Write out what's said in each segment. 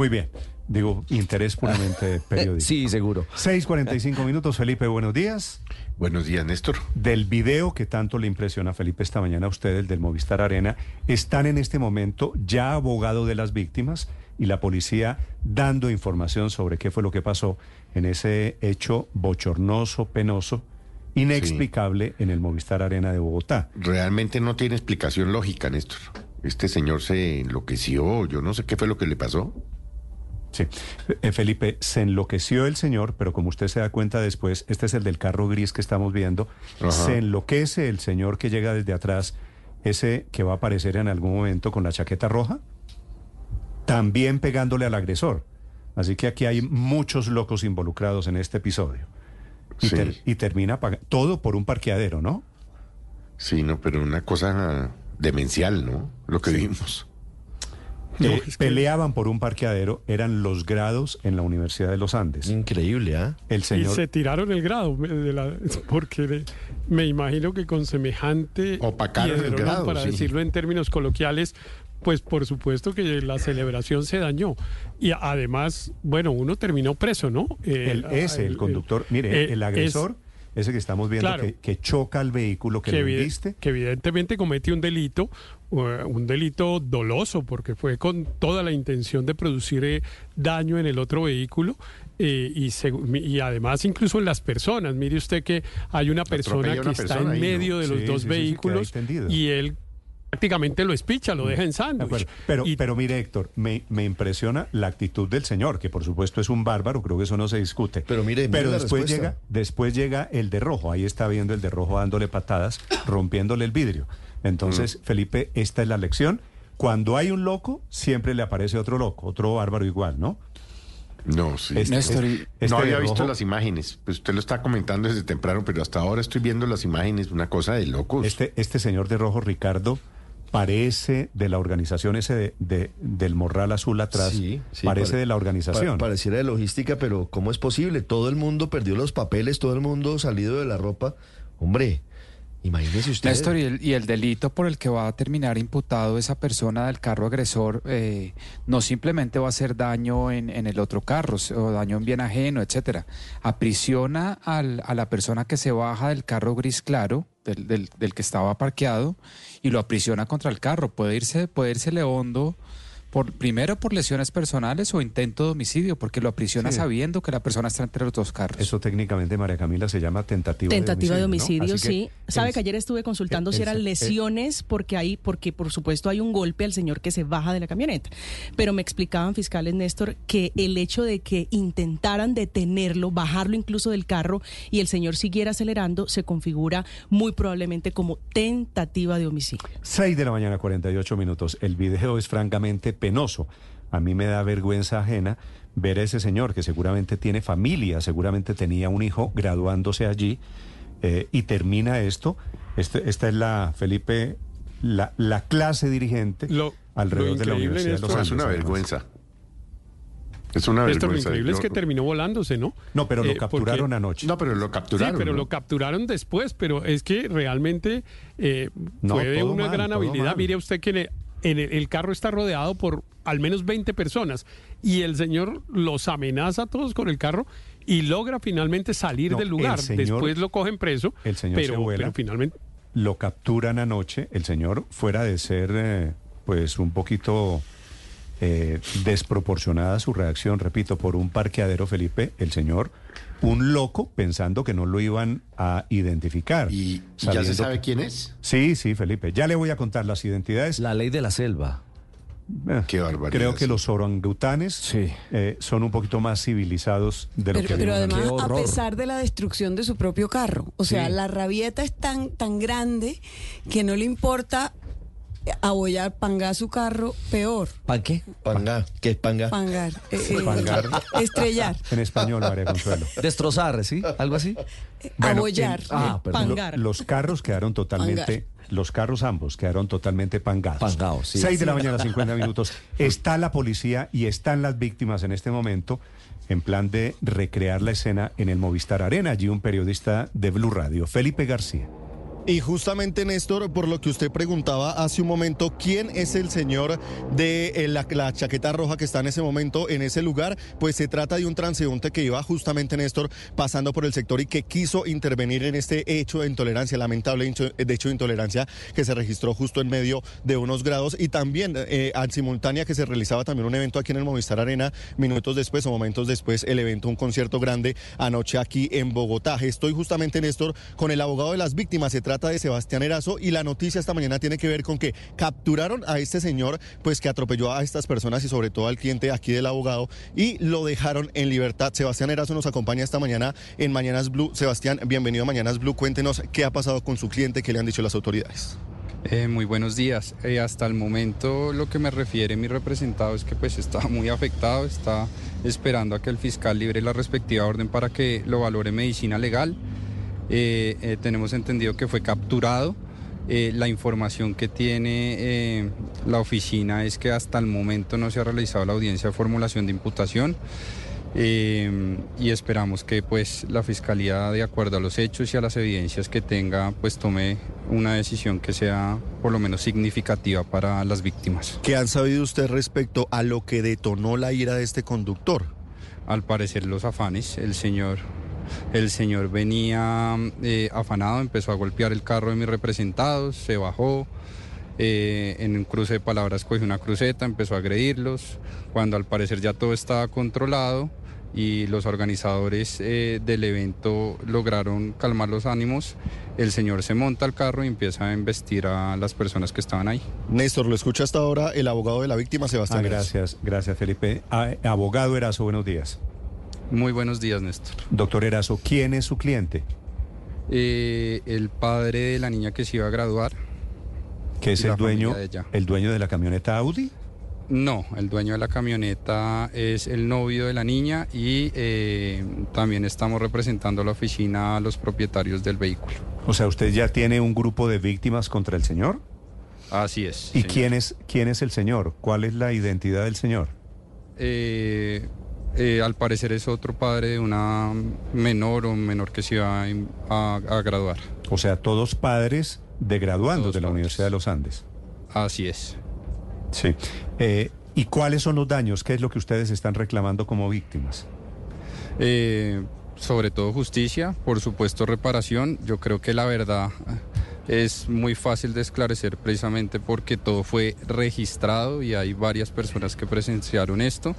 Muy bien. Digo, interés puramente periodístico. Sí, seguro. 6.45 minutos. Felipe, buenos días. Buenos días, Néstor. Del video que tanto le impresiona a Felipe esta mañana a usted, el del Movistar Arena, están en este momento ya abogado de las víctimas y la policía dando información sobre qué fue lo que pasó en ese hecho bochornoso, penoso, inexplicable en el Movistar Arena de Bogotá. Realmente no tiene explicación lógica, Néstor. Este señor se enloqueció, yo no sé qué fue lo que le pasó. Sí, Eh, Felipe, se enloqueció el señor, pero como usted se da cuenta después, este es el del carro gris que estamos viendo, Ajá. se enloquece el señor que llega desde atrás, ese que va a aparecer en algún momento con la chaqueta roja, también pegándole al agresor. Así que aquí hay muchos locos involucrados en este episodio. Y, Sí. ter- y termina todo por un parqueadero, ¿no? Sí, no, pero una cosa demencial, ¿no? Lo que vimos. Eh, Peleaban por un parqueadero, eran los grados en la Universidad de los Andes. Increíble, ¿ah? El Y señor... se tiraron el grado, me- de la- porque me imagino que con semejante Opacaron el grado, para sí. decirlo en términos coloquiales, pues por supuesto que la celebración se dañó. Y además, bueno, uno terminó preso, ¿no? Eh, El, ese, el, conductor, mire, el agresor, ese que estamos viendo Claro. que, que choca al vehículo que, que, viste. que evidentemente comete un delito, eh, un delito doloso, porque fue con toda la intención de producir eh, daño en el otro vehículo eh, y, además incluso en las personas. Mire usted que hay una persona que está en medio de los Sí, dos sí, sí, vehículos y él prácticamente lo espicha, lo deja en sándwich. Pero, Y- pero mire, Héctor, me, me impresiona la actitud del señor, que por supuesto es un bárbaro, creo que eso no se discute. Pero mire, mire pero después respuesta. llega, después llega el de rojo, ahí está viendo el de rojo dándole patadas, rompiéndole el vidrio. Entonces, Felipe, esta es la lección. Cuando hay un loco, siempre le aparece otro loco, otro bárbaro igual, ¿no? No, sí. Este- Néstor, este no había visto rojo- las imágenes. Pues usted lo está comentando desde temprano, pero hasta ahora estoy viendo las imágenes. Una cosa de locos. Este, este señor de rojo, Ricardo, parece de la organización ese de, de- del morral azul atrás. Sí, sí, parece pare- de la organización. Pa- pareciera de logística, pero ¿cómo es posible? Todo el mundo perdió los papeles, todo el mundo salido de la ropa. Hombre, imagínese usted. Néstor, y el, y el delito por el que va a terminar imputado esa persona del carro agresor eh, no simplemente va a hacer daño en, en el otro carro o daño en bien ajeno, etcétera. Aprisiona al- a la persona que se baja del carro gris claro, del, del- del que estaba parqueado, y lo aprisiona contra el carro. Puede irse, puede irsele hondo. Por, primero por lesiones personales o intento de homicidio, porque lo aprisiona Sí. sabiendo que la persona está entre los dos carros. Eso técnicamente, María Camila, se llama tentativa, Tentativa de homicidio, Así que sí. Sabe que ayer estuve consultando si eran lesiones porque hay, porque por supuesto hay un golpe al señor que se baja de la camioneta. Pero me explicaban fiscales Néstor que el hecho de que intentaran detenerlo, bajarlo incluso del carro y el señor siguiera acelerando, se configura muy probablemente como tentativa de homicidio. 6 de la mañana, 48 minutos. El video es francamente penoso. A mí me da vergüenza ajena ver a ese señor que seguramente tiene familia, seguramente tenía un hijo graduándose allí eh, y termina esto. Este- esta es la, Felipe, la, la clase dirigente Lo- alrededor lo de la Universidad de los Andes. es una vergüenza. Es una Néstor, lo vergüenza. increíble es que terminó volándose, ¿no? No, pero lo Eh, porque- capturaron anoche. No, pero lo Sí, capturaron. pero ¿no? lo capturaron después, pero es que realmente eh, No, fue una mal, gran habilidad. mal. Mire usted que en el, carro está rodeado por al menos 20 personas y el señor los amenaza a todos con el carro y logra finalmente salir No, del lugar. señor- después lo cogen preso, el señor se pero, vuela. pero finalmente lo capturan anoche, el señor fuera de ser eh, pues un poquito eh, desproporcionada su reacción, repito, por un parqueadero Felipe, el señor, un loco pensando que no lo iban a identificar. ¿Y, y ya sabiendo se sabe que- quién es? Sí, sí, Felipe, ya le voy a contar las identidades. La ley de la selva. Eh, Qué barbaridad, Creo que los orangutanes Sí. eh, son un poquito más civilizados de lo Pero, que pero además, a pesar de la destrucción de su propio carro, o sea, Sí. la rabieta es tan, tan grande que no le importa abollar, pangar su carro, peor, ¿Pan qué? Panga. ¿Qué es panga? pangar, eh, eh, Pangar. estrellar, En español, María Consuelo. Destrozar, ¿sí? ¿Algo así? Bueno, abollar, en- Ah, perdón. Pangar. Lo- los carros quedaron totalmente, los carros ambos quedaron totalmente pangados. Pangados, sí. 6 de la mañana, 50 minutos. Está la policía y están las víctimas en este momento en plan de recrear la escena en el Movistar Arena. Allí un periodista de Blue Radio, Felipe García. Y justamente, Néstor, por lo que usted preguntaba hace un momento, ¿quién es el señor de eh, la, chaqueta roja que está en ese momento en ese lugar? Pues se trata de un transeúnte que iba justamente, Néstor, pasando por el sector y que quiso intervenir en este hecho de intolerancia, lamentable hecho de intolerancia que se registró justo en medio de unos grados y también eh, en simultánea que se realizaba también un evento aquí en el Movistar Arena, minutos después o momentos después, el evento, un concierto grande anoche aquí en Bogotá. Estoy justamente, Néstor, con el abogado de las víctimas. Trata de Sebastián Erazo y la noticia esta mañana tiene que ver con que capturaron a este señor pues que atropelló a estas personas y sobre todo al cliente aquí del abogado y lo dejaron en libertad. Sebastián Erazo nos acompaña esta mañana en Mañanas Blue. Sebastián, bienvenido a Mañanas Blue. Cuéntenos qué ha pasado con su cliente, qué le han dicho las autoridades. Eh, muy buenos días. Eh, hasta el momento lo que me refiere mi representado es que pues está muy afectado, está esperando a que el fiscal libre la respectiva orden para que lo valore medicina legal. Eh, eh, tenemos entendido que fue capturado. Eh, la información que tiene la oficina es que hasta el momento no se ha realizado la audiencia de formulación de imputación y esperamos que pues la fiscalía de acuerdo a los hechos y a las evidencias que tenga pues tome una decisión que sea por lo menos significativa para las víctimas. ¿Qué han sabido usted respecto a lo que detonó la ira de este conductor? Al parecer los afanes, el señor el señor venía eh, afanado, empezó a golpear el carro de mis representados, se bajó. Eh, en un cruce de palabras cogió una cruceta, empezó a agredirlos, cuando al parecer ya todo estaba controlado y los organizadores eh, del evento lograron calmar los ánimos, el señor se monta al carro y empieza a investir a las personas que estaban ahí. Néstor, lo escucha hasta ahora el abogado de la víctima, Sebastián. Ah, gracias, gracias Felipe. Ah, abogado Erazo, buenos días. Muy buenos días, Néstor. Doctor Erazo, ¿quién es su cliente? Eh, el padre de la niña que se iba a graduar. ¿Que es el dueño, el dueño de la camioneta Audi? No, el dueño de la camioneta es el novio de la niña y eh, también estamos representando a la oficina a los propietarios del vehículo. O sea, ¿usted ya tiene un grupo de víctimas contra el señor? Así es. ¿Y quién es, quién es el señor? ¿Cuál es la identidad del señor? Eh, eh, al parecer es otro padre de una menor o menor que se iba a, graduar. O sea, todos padres de graduandos de la Universidad de los Andes. Así es. Sí. Eh, ¿Y cuáles son los daños? ¿Qué es lo que ustedes están reclamando como víctimas? Eh, sobre todo justicia, por supuesto reparación. Yo creo que la verdad es muy fácil de esclarecer precisamente porque todo fue registrado y hay varias personas que presenciaron esto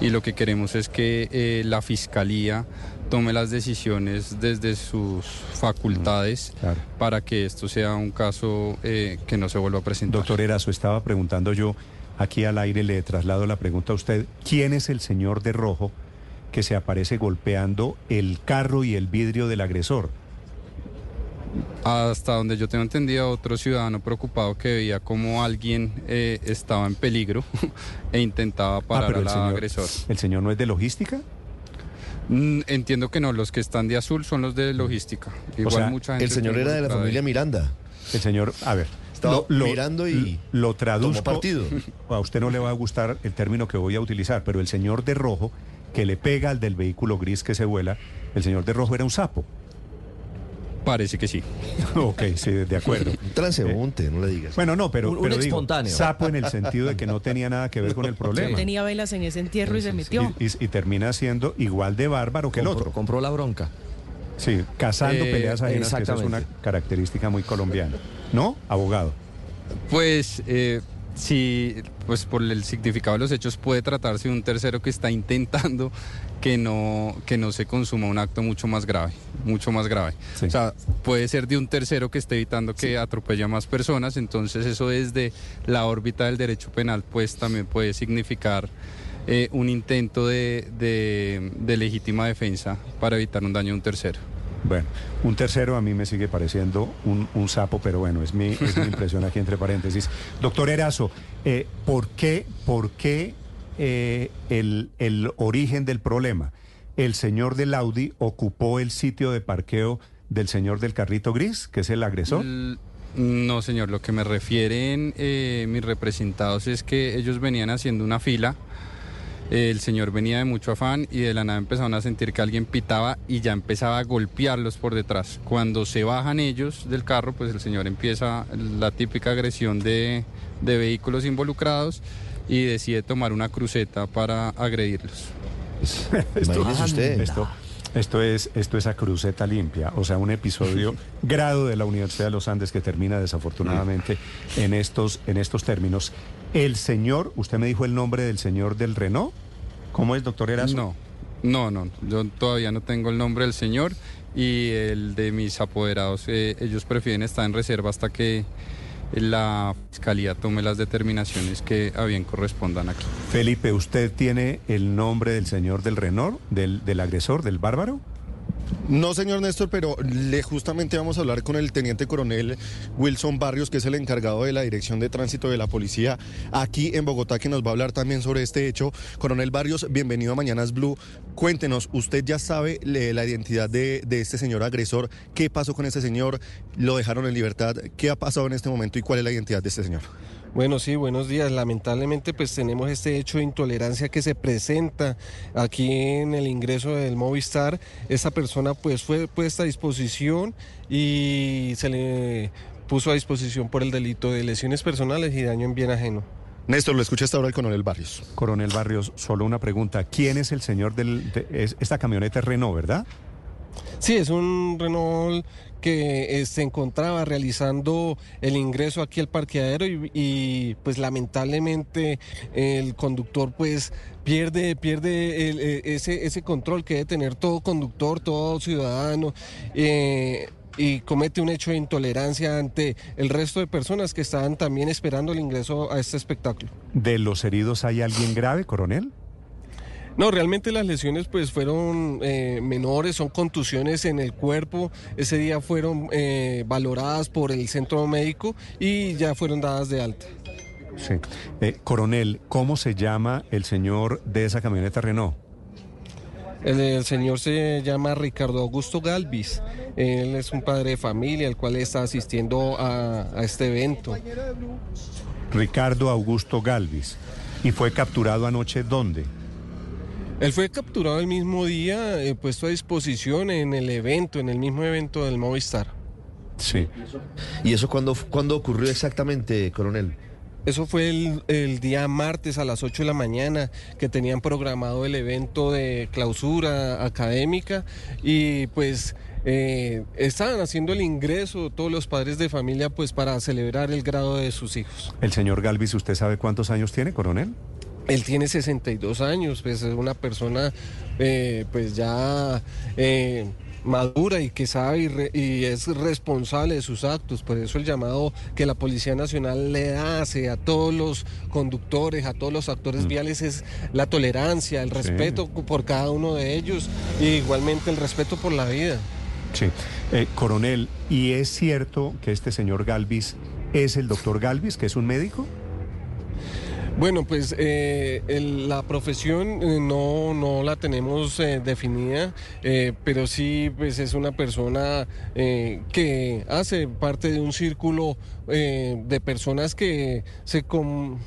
y lo que queremos es que eh, la Fiscalía tome las decisiones desde sus facultades mm, para que esto sea un caso eh, que no se vuelva a presentar. Doctor Erazo, estaba preguntando yo, aquí al aire le traslado la pregunta a usted, ¿quién es el señor de rojo que se aparece golpeando el carro y el vidrio del agresor? Hasta donde yo tengo entendido, otro ciudadano preocupado que veía como alguien eh, estaba en peligro e intentaba ah, parar al agresor. ¿El señor no es de logística? Mm, entiendo que no, los que están de azul son los de logística. Igual mucha gente El señor era de la familia Miranda. El señor, a ver. Estaba mirando y lo traduzco. Partido. A usted no le va a gustar el término que voy a utilizar, pero el señor de rojo que le pega al del vehículo gris que se vuela, el señor de rojo era un sapo. Parece que sí. ok, sí, de acuerdo. Un transeúnte, no le digas. Bueno, no, pero, un, digo, sapo en el sentido de que no tenía nada que ver con el problema. tenía velas en ese entierro y se metió. Y, termina siendo igual de bárbaro que el otro. Compró la bronca. Sí, cazando eh, peleas ajenas, que esa es una característica muy colombiana. ¿No, abogado? Pues eh, sí, pues por el significado de los hechos puede tratarse de un tercero que está intentando que no, que no se consuma un acto mucho más grave, mucho más grave. O sea, puede ser de un tercero que esté evitando que atropelle a más personas, entonces eso desde la órbita del derecho penal pues también puede significar eh, un intento de, de, legítima defensa para evitar un daño a un tercero. Bueno, un tercero a mí me sigue pareciendo un, sapo, pero bueno, es mi, es mi impresión aquí entre paréntesis. Doctor Erazo, eh, ¿por qué, por qué eh, el, el origen del problema. El señor del Audi ocupó el sitio de parqueo del señor del carrito gris, que es el agresor. no, señor, lo que me refieren eh, mis representados es que ellos venían haciendo una fila el señor venía de mucho afán y de la nada empezaron a sentir que alguien pitaba y ya empezaba a golpearlos por detrás. Cuando se bajan ellos del carro, pues el señor empieza la típica agresión de, de vehículos involucrados y decide tomar una cruceta para agredirlos. Imagínese usted. Esto, esto es, esto es a cruceta limpia, o sea, un episodio grado de la Universidad de los Andes que termina desafortunadamente en estos, en estos términos. El señor, usted me dijo el nombre del señor del Renault. ¿Cómo es, doctor Erazo? No, no, no, yo todavía no tengo el nombre del señor y el de mis apoderados. eh, ellos prefieren estar en reserva hasta que la fiscalía tome las determinaciones que a bien correspondan aquí. Felipe, ¿usted tiene el nombre del señor del Renault, del, del agresor, del bárbaro? No, señor Néstor, pero le justamente vamos a hablar con el teniente coronel Wilson Barrios, que es el encargado de la Dirección de Tránsito de la Policía aquí en Bogotá, que nos va a hablar también sobre este hecho. Coronel Barrios, bienvenido a Mañanas Blue. Cuéntenos, usted ya sabe la identidad de, de este señor agresor. ¿Qué pasó con ese señor? ¿Lo dejaron en libertad? ¿Qué ha pasado en este momento y cuál es la identidad de este señor? Bueno, sí, buenos días. Lamentablemente, pues tenemos este hecho de intolerancia que se presenta aquí en el ingreso del Movistar. Esta persona, pues, fue puesta a disposición y se le puso a disposición por el delito de lesiones personales y daño en bien ajeno. Néstor, lo escucha hasta ahora el coronel Barrios. Coronel Barrios, solo una pregunta. ¿Quién es el señor del... de- es- esta camioneta es Renault, ¿verdad? Sí, es un Renault que eh, se encontraba realizando el ingreso aquí al parqueadero y, y, pues lamentablemente el conductor pues pierde pierde eh, ese ese control que debe tener todo conductor, todo ciudadano. eh, y comete un hecho de intolerancia ante el resto de personas que estaban también esperando el ingreso a este espectáculo. ¿De los heridos hay alguien grave, coronel? No, realmente las lesiones pues fueron eh, menores, son contusiones en el cuerpo. Ese día fueron eh, valoradas por el centro médico y ya fueron dadas de alta. Sí. Eh, coronel, ¿cómo se llama el señor de esa camioneta Renault? El, el señor se llama Ricardo Augusto Galvis. Él es un padre de familia, el cual está asistiendo a, a este evento. Ricardo Augusto Galvis. ¿Y fue capturado anoche dónde? Él fue capturado el mismo día, eh, puesto a disposición en el evento, en el mismo evento del Movistar. Sí. ¿Y eso cuándo, cuándo ocurrió exactamente, coronel? Eso fue el, el día martes a las 8 de la mañana que tenían programado el evento de clausura académica y pues eh, estaban haciendo el ingreso todos los padres de familia pues para celebrar el grado de sus hijos. El señor Galvis, ¿usted sabe cuántos años tiene, coronel? Él tiene 62 años, pues es una persona eh, pues ya eh, madura y que sabe y, re- y es responsable de sus actos. Por eso el llamado que la Policía Nacional le hace a todos los conductores, a todos los actores viales es la tolerancia, el Sí. respeto por cada uno de ellos e igualmente el respeto por la vida. Sí. Eh, coronel, ¿y es cierto que este señor Galvis es el doctor Galvis, que es un médico? Bueno, pues eh, la profesión eh, no, no la tenemos eh, definida, pero sí pues es una persona que hace parte de un círculo de personas que se, com-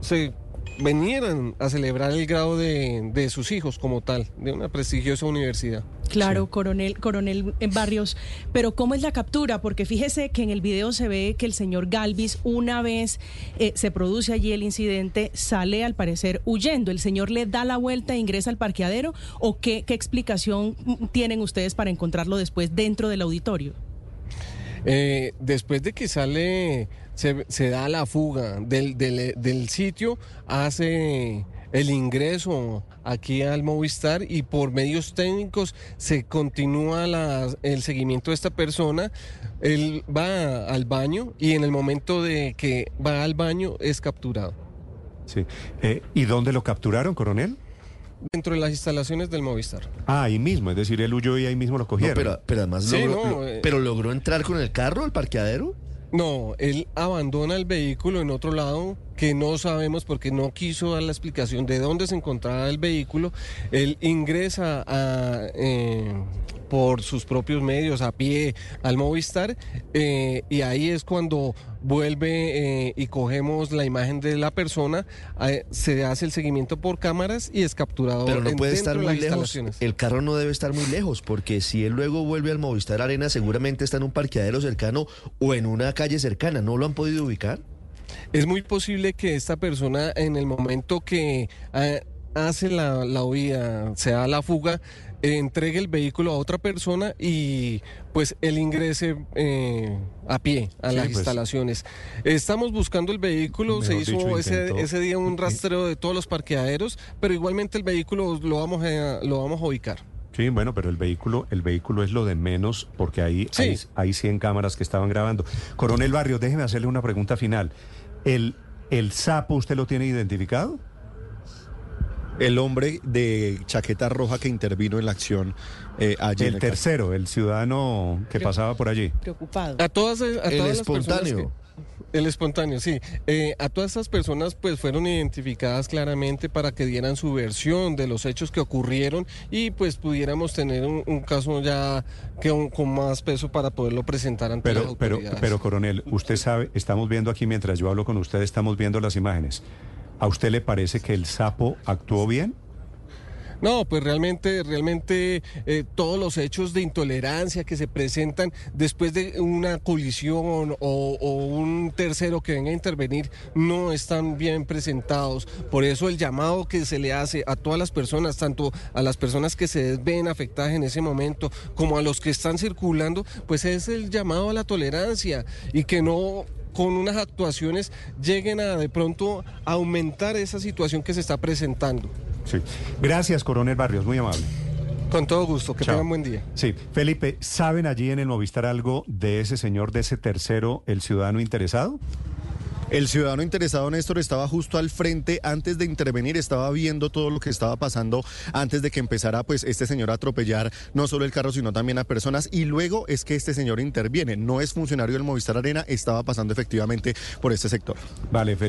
se vinieran a celebrar el grado de, de sus hijos como tal, de una prestigiosa universidad. Claro, Sí. coronel, coronel eh, Barrios, pero ¿cómo es la captura? Porque fíjese que en el video se ve que el señor Galvis, una vez eh, se produce allí el incidente, sale al parecer huyendo. ¿El señor le da la vuelta e ingresa al parqueadero? ¿O qué, qué explicación mm, tienen ustedes para encontrarlo después dentro del auditorio? Eh, después de que sale, se, se da la fuga del, del- del sitio, hace el ingreso aquí al Movistar y por medios técnicos se continúa la- el seguimiento de esta persona. Él va al baño y en el momento de que va al baño es capturado Sí. Eh, ¿Y dónde lo capturaron, coronel? dentro de las instalaciones del Movistar. Ah, ahí mismo, es decir, él huyó y ahí mismo lo No, cogieron. pero, pero además Sí, logró, no, lo- eh. pero logró entrar con el carro al parqueadero. No, él abandona el vehículo en otro lado que no sabemos porque no quiso dar la explicación de dónde se encontraba el vehículo. Él ingresa a, eh, por sus propios medios, a pie, al Movistar, eh, y ahí es cuando vuelve eh, y cogemos la imagen de la persona, eh, se hace el seguimiento por cámaras y es capturado. Pero no en- puede estar muy lejos. El carro no debe estar muy lejos, porque si él luego vuelve al Movistar Arena, seguramente está en un parqueadero cercano o en una calle cercana. ¿No lo han podido ubicar? Es muy posible que esta persona en el momento que eh, hace la, la huida, se da la fuga, entregue el vehículo a otra persona y pues él ingrese eh, a pie a Sí, las pues. instalaciones. Estamos buscando el vehículo, se hizo dicho, ese, día un rastreo de todos los parqueaderos, pero igualmente el vehículo lo vamos a, lo vamos a ubicar. Sí, bueno, pero el vehículo, el vehículo es lo de menos porque ahí Sí. hay, hay 100 cámaras que estaban grabando. Coronel Barrios, déjeme hacerle una pregunta final. ¿El, el sapo usted lo tiene identificado? El hombre de chaqueta roja que intervino en la acción eh, allí. en El tercero, el ciudadano que pasaba por allí. Preocupado. A todas, a El todas las personas espontáneo. que- el espontáneo, sí. Eh, a todas estas personas pues fueron identificadas claramente para que dieran su versión de los hechos que ocurrieron y pues pudiéramos tener un, un caso ya que un- con más peso para poderlo presentar ante las Pero, pero, autoridades. pero, coronel, usted sabe, estamos viendo aquí mientras yo hablo con usted, estamos viendo las imágenes. ¿A usted le parece que el sapo actuó bien? No, pues realmente, realmente eh, todos los hechos de intolerancia que se presentan después de una colisión o, o un tercero que venga a intervenir no están bien presentados. Por eso el llamado que se le hace a todas las personas, tanto a las personas que se ven afectadas en ese momento como a los que están circulando, pues es el llamado a la tolerancia y que no con unas actuaciones lleguen a de pronto aumentar esa situación que se está presentando. Sí. Gracias, coronel Barrios, muy amable. Con todo gusto, que Chao. tengan buen día. Sí, Felipe, ¿saben allí en el Movistar algo de ese señor, de ese tercero, el ciudadano interesado? El ciudadano interesado, Néstor, estaba justo al frente antes de intervenir, estaba viendo todo lo que estaba pasando antes de que empezara pues este señor a atropellar no solo el carro, sino también a personas. Y luego es que este señor interviene. No es funcionario del Movistar Arena, estaba pasando efectivamente por este sector. Vale, Felipe.